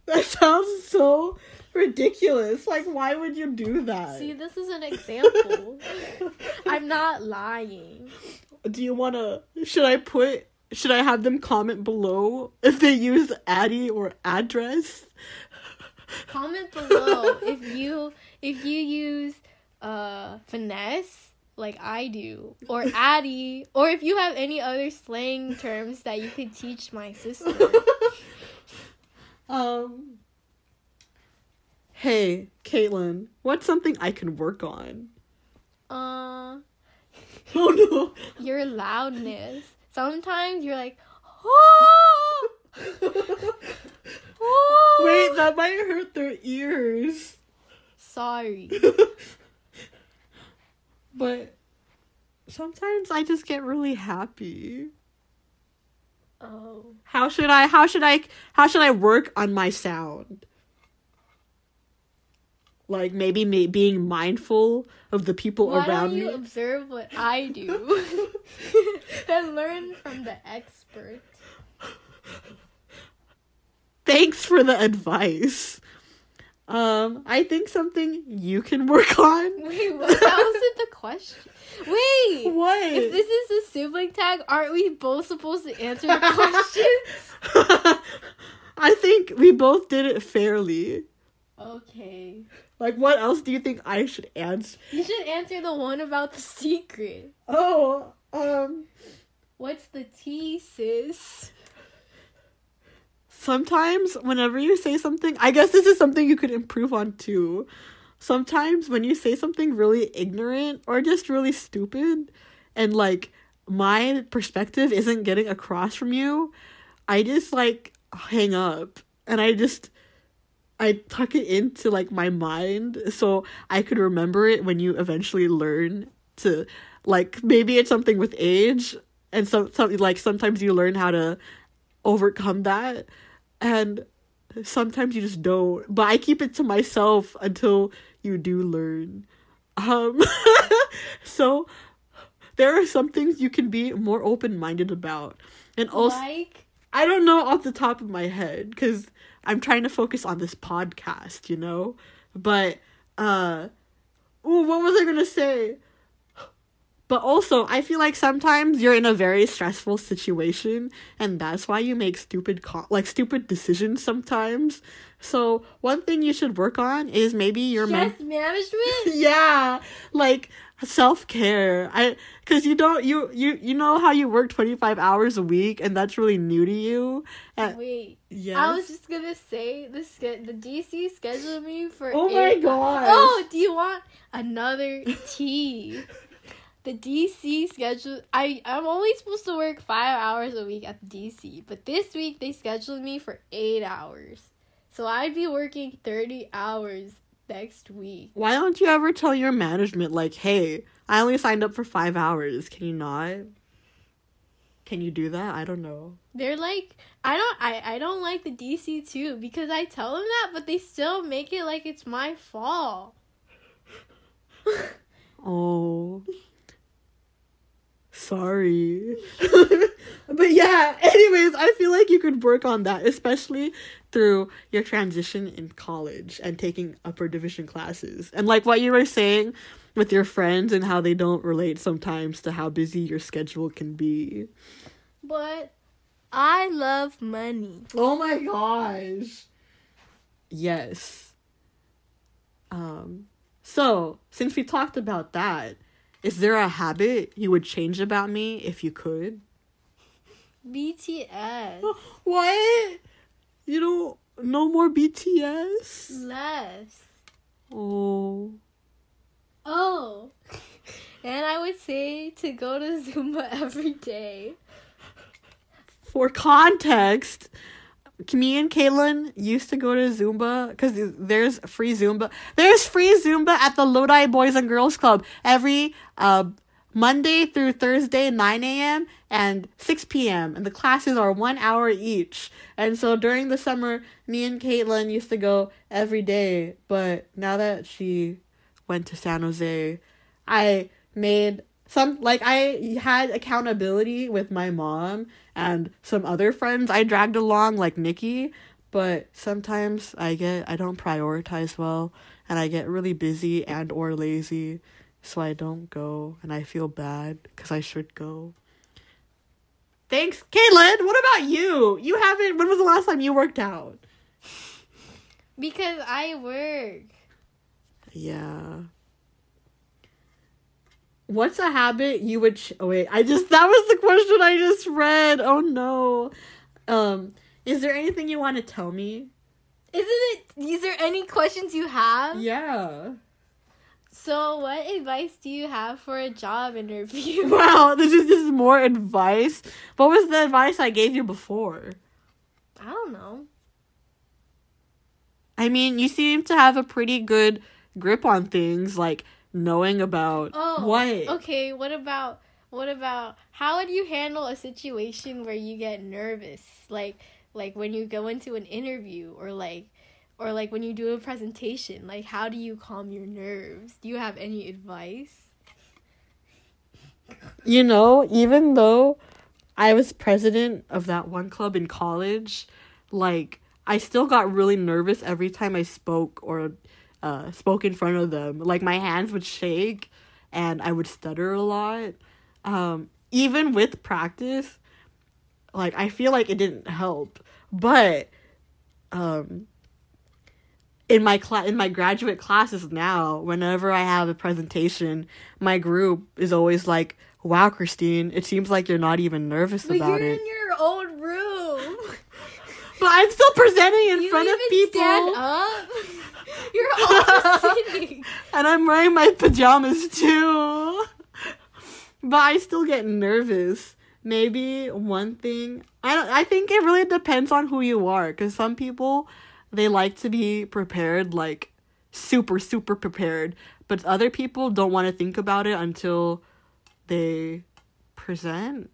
that sounds so ridiculous. Like, why would you do that? See, this is an example. I'm not lying. do you want to? Should I put? Should I have them comment below if they use Addy or address? Comment below if you if you use uh finesse like I do or addy or if you have any other slang terms that you could teach my sister. Um. Hey, Caitlin, what's something I can work on? Uh Oh no. your loudness. Sometimes you're like oh, oh. Wait, that might hurt their ears. sorry. but sometimes I just get really happy. Oh. How should I how should I how should I work on my sound? Like maybe me being mindful of the people Why around don't you me. observe what I do and learn from the expert? Thanks for the advice. Um, I think something you can work on. Wait, what? that wasn't the question. Wait, What? if this is a sibling tag, aren't we both supposed to answer the questions? I think we both did it fairly. Okay. Like, what else do you think I should answer? You should answer the one about the secret. Oh, um, What's the T, sis? sometimes whenever you say something, I guess this is something you could improve on too. Sometimes when you say something really ignorant or just really stupid, and like my perspective isn't getting across from you, I just like hang up and I just I tuck it into like my mind so I could remember it when you eventually learn to like maybe it's something with age and some something like sometimes you learn how to overcome that and sometimes you just don't. But I keep it to myself until you do learn. Um so there are some things you can be more open-minded about. And also like, I don't know off the top of my head because I'm trying to focus on this podcast, you know? But, uh, ooh, what was I gonna say? But also, I feel like sometimes you're in a very stressful situation, and that's why you make stupid, co- like, stupid decisions sometimes. So, one thing you should work on is maybe your stress management? yeah like self care. I because you don't you you you know how you work twenty five hours a week and that's really new to you. And, Wait, yeah. I was just gonna say the the DC scheduled me for. oh my god. Oh, do you want another tea? the DC schedule. I I'm only supposed to work five hours a week at the DC, but this week they scheduled me for eight hours, so I'd be working thirty hours next week. Why don't you ever tell your management like, hey, I only signed up for five hours. Can you not? Can you do that? I don't know. They're like, I don't, I, I don't like the DC too because I tell them that, but they still make it like it's my fault. Oh. Sorry. but yeah, anyways, I feel like you could work on that, especially through your transition in college and taking upper division classes. And like what you were saying with your friends and how they don't relate sometimes to how busy your schedule can be. But I love money. Oh my gosh. Yes. Um so, since we talked about that, is there a habit you would change about me if you could? BTS. What? You don't no more BTS? Less. Oh. Oh. And I would say to go to Zumba every day. For context, me and Caitlin used to go to Zumba because there's free Zumba. There's free Zumba at the Lodi Boys and Girls Club every uh, Monday through Thursday, 9 a.m. and 6 p.m. And the classes are one hour each. And so during the summer, me and Caitlin used to go every day. But now that she went to San Jose, I made some like I had accountability with my mom and some other friends I dragged along like Nikki, but sometimes I get I don't prioritize well and I get really busy and or lazy, so I don't go and I feel bad cuz I should go. Thanks, Caitlin. What about you? You haven't when was the last time you worked out? Because I work. Yeah. What's a habit you would ch- oh wait, I just that was the question I just read. Oh no. Um is there anything you want to tell me? Isn't it? Is there any questions you have? Yeah. So, what advice do you have for a job interview? Wow, this is just more advice. What was the advice I gave you before? I don't know. I mean, you seem to have a pretty good grip on things like knowing about Oh, what? Okay, what about what about how would you handle a situation where you get nervous, like like when you go into an interview or like or like when you do a presentation? Like, how do you calm your nerves? Do you have any advice? You know, even though I was president of that one club in college, like I still got really nervous every time I spoke or uh, spoke in front of them. Like my hands would shake and I would stutter a lot. Um, even with practice, like I feel like it didn't help. But um, in my class in my graduate classes now whenever i have a presentation my group is always like wow christine it seems like you're not even nervous But about you're it in your own room. but i'm still presenting in you front of people stand up. You're all sitting. and i'm wearing my pajamas too. But i still get nervous. Maybe one thing i don't i think it really depends on who you are because some people they like to be prepared like super super prepared. But other people don't want to think about it until they present.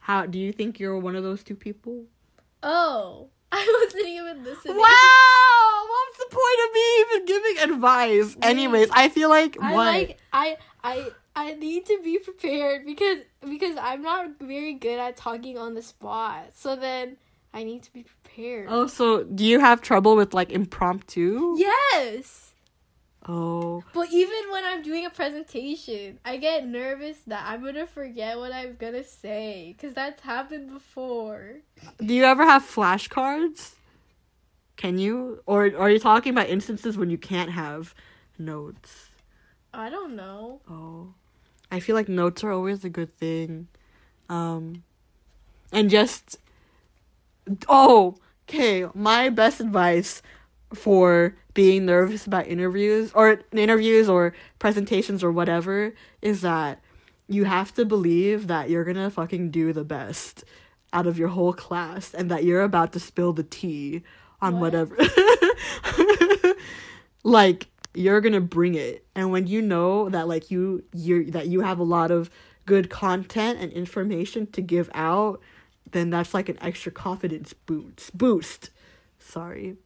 How do you think you're one of those two people? Oh, I wasn't even listening. wow what's the point of me even giving advice anyways i feel like I what like I I I need to be prepared because because I'm not very good at talking on the spot. So then I need to be prepared. oh so do you have trouble with like impromptu Yes. Oh But even when I'm doing a presentation, I get nervous that I'm gonna forget what I'm gonna say because that's happened before. Do you ever have flashcards? Can you? Or, or are you talking about instances when you can't have notes? I don't know. Oh. I feel like notes are always a good thing. Um and just oh, okay, my best advice for being nervous about interviews or interviews or presentations or whatever is that you have to believe that you're to fucking do the best out of your whole class and that you're about to spill the tea on What? whatever. like you're to bring it. And when you know that like you you that you have a lot of good content and information to give out, then that's like an extra confidence boost. Boost. Sorry.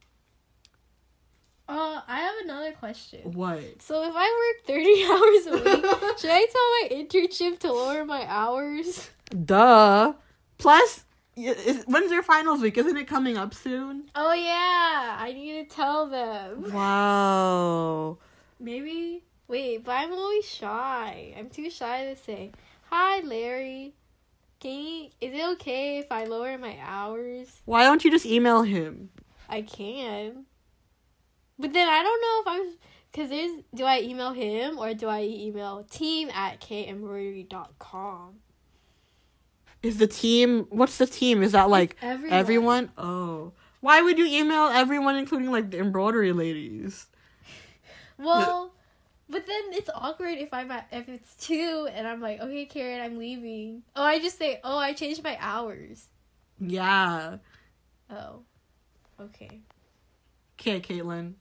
Uh, I have another question. What? So if I work 30 hours a week, should I tell my internship to lower my hours? Duh. Plus, is, when's your finals week? Isn't it coming up soon? Oh yeah, I need to tell them. Wow. Maybe wait, but I'm always shy. I'm too shy to say, "Hi, Larry. Can you, is it okay if I lower my hours?" Why don't you just email him? I can. But then I don't know if I'm because there's do I email him or do I email team at kembroidery.com? Is the team? What's the team? Is that like everyone. everyone? Oh. Why would you email everyone, including like the embroidery ladies? Well, but then it's awkward if I'm at, if it's two and I'm like, okay, Karen, I'm leaving. Oh, I just say, oh, I changed my hours. Yeah. Oh, okay. Okay, Caitlin.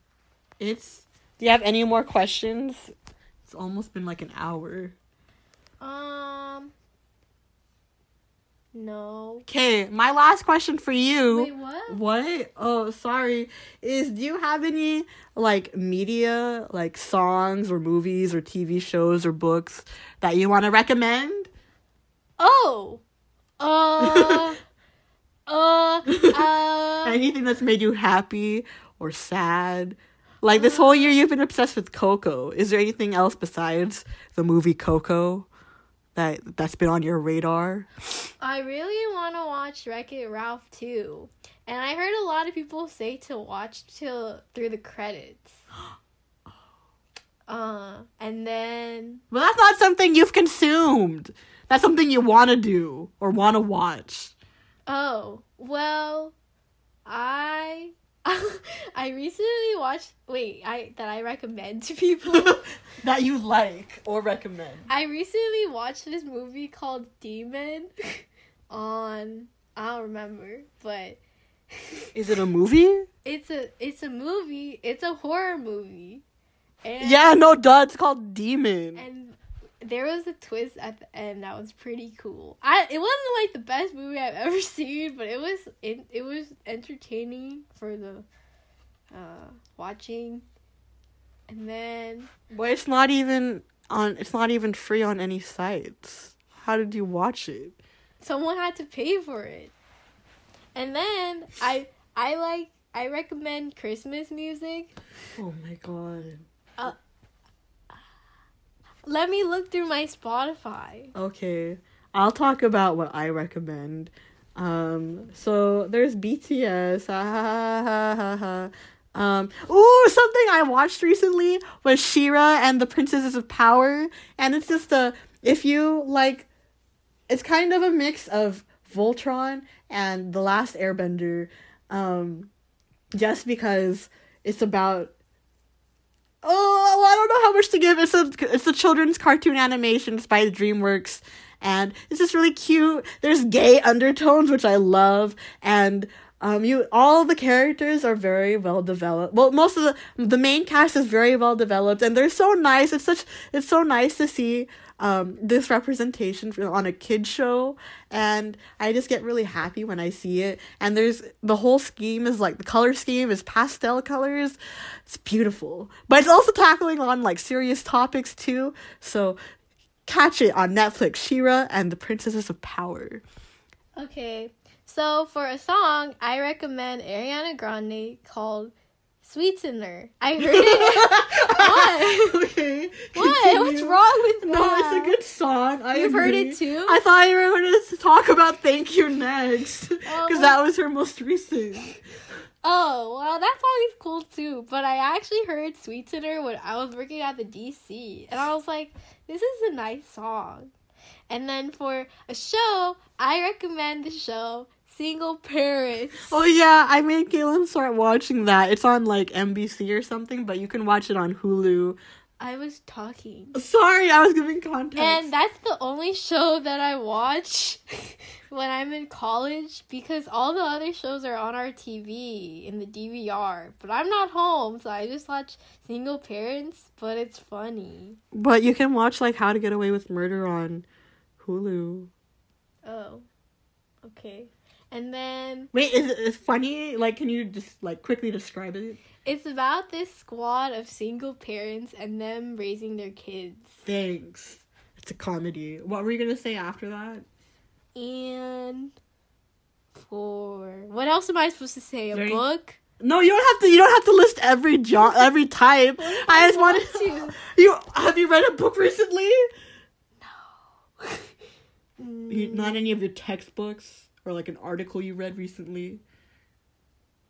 It's. Do you have any more questions? It's almost been like an hour. Um, no. Okay, my last question for you. Wait, what? What? Oh, sorry. Is do you have any like media, like songs or movies or TV shows or books that you want to recommend? Oh, uh, uh, uh. Anything that's made you happy or sad? Like this whole year you've been obsessed with Coco. Is there anything else besides the movie Coco that that's been on your radar? I really want to watch Wreck It Ralph too, and I heard a lot of people say to watch till through the credits. Uh, and then Well, that's not something you've consumed. That's something you want to do or want to watch. Oh, well, I I recently watched wait, I that I recommend to people. that you like or recommend. I recently watched this movie called Demon on I don't remember, but Is it a movie? it's a it's a movie. It's a horror movie. And Yeah, no, duh. It's called Demon. and there was a twist at the end that was pretty cool. I it wasn't like the best movie I've ever seen, but it was it, it was entertaining for the uh watching. And then But it's not even on. It's not even free on any sites. How did you watch it? someone had to pay for it. And then I I like I recommend Christmas music. Oh my god. Let me look through my Spotify. Okay, I'll talk about what I recommend. Um, so there's BTS. Um, ooh, something I watched recently was She-Ra and the Princesses of Power, and it's just a if you like, it's kind of a mix of Voltron and The Last Airbender, um, just because it's about oh, I don't know how much to give. It's a it's a children's cartoon animation. It's by DreamWorks, and it's just really cute. There's gay undertones, which I love, and um, you all the characters are very well developed. Well, most of the the main cast is very well developed, and they're so nice. It's such it's so nice to see um this representation on a kid show and i just get really happy when i see it. And there's the whole scheme is like the color scheme is pastel colors. It's beautiful. But it's also tackling on like serious topics too. So catch it on netflix She-Ra and the princesses of power. Okay. So for a song, I recommend Ariana Grande called Sweetener. I heard it. what? okay What? continue. What's wrong with no it's a good song I You've heard it too? i thought you were going to talk about thank you next because Oh. that was her most recent Oh, well, that song is cool too. But I actually heard Sweetener when I was working at the DC. And I was like, this is a nice song. And then for a show, I recommend the show Single Parents. Oh yeah, I made Kaylin start watching that. It's on like NBC or something, but you can watch it on Hulu. I was talking. Sorry, I was giving context. And that's the only show that I watch when I'm in college because all the other shows are on our TV in the DVR. But I'm not home, so I just watch Single Parents, but it's funny. but you can watch like How to Get Away with Murder on Hulu. Oh. Okay. And then Wait, is it funny? Like, can you just like quickly describe it? it's about this squad of single parents and them raising their kids. Thanks. It's a comedy. What were you gonna say after that? And for what else am I supposed to say? A book? No, you don't have to. You don't have to list every job, every type. I just wanted to. You have you read a book recently? Mm, You, not any of your textbooks or like an article you read recently.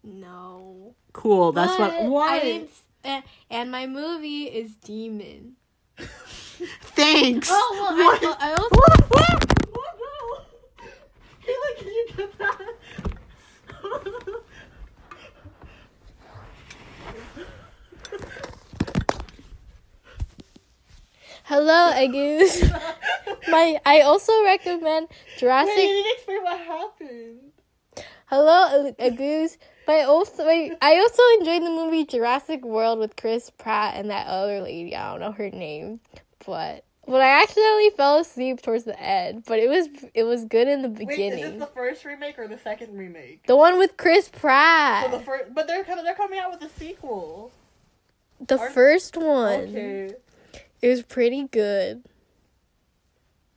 No. Cool. That's But what. Why? I and, eh, and my movie is Demon. Thanks. Oh, well, What? well, I also- What? What? What? No. Kayla, can you get that? Hello, Agus. my I also recommend Jurassic. Wait, you need to explain what happened. Hello, Agus. But I also I, I also enjoyed the movie Jurassic World with Chris Pratt and that other lady. I don't know her name, but but I accidentally fell asleep towards the end. But it was it was good in the beginning. Wait, is this the first remake or the second remake? the one with Chris Pratt. the first, but they're coming. They're coming out with a sequel. the are- first one. Okay. It was pretty good.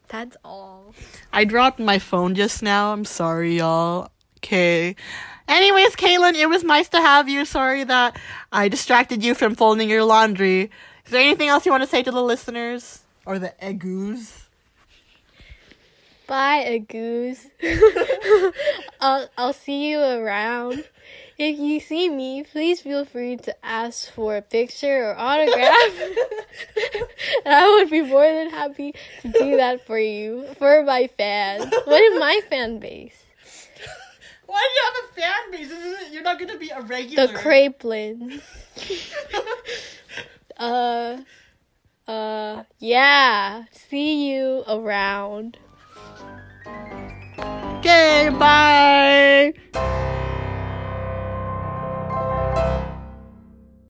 That's all. I dropped my phone just now. I'm sorry, y'all. Okay. Anyways, Kaylin, it was nice to have you. Sorry that I distracted you from folding your laundry. Is there anything else you want to say to the listeners? Or the egoos? Bye, Agus. I'll, I'll see you around. If you see me, please feel free to ask for a picture or autograph. and I would be more than happy to do that for you, for my fans. What is my fan base? Why do you have a fan base? This isn't, you're not going to be a regular. The Crapelins. Uh, uh, yeah. See you around. Okay, bye.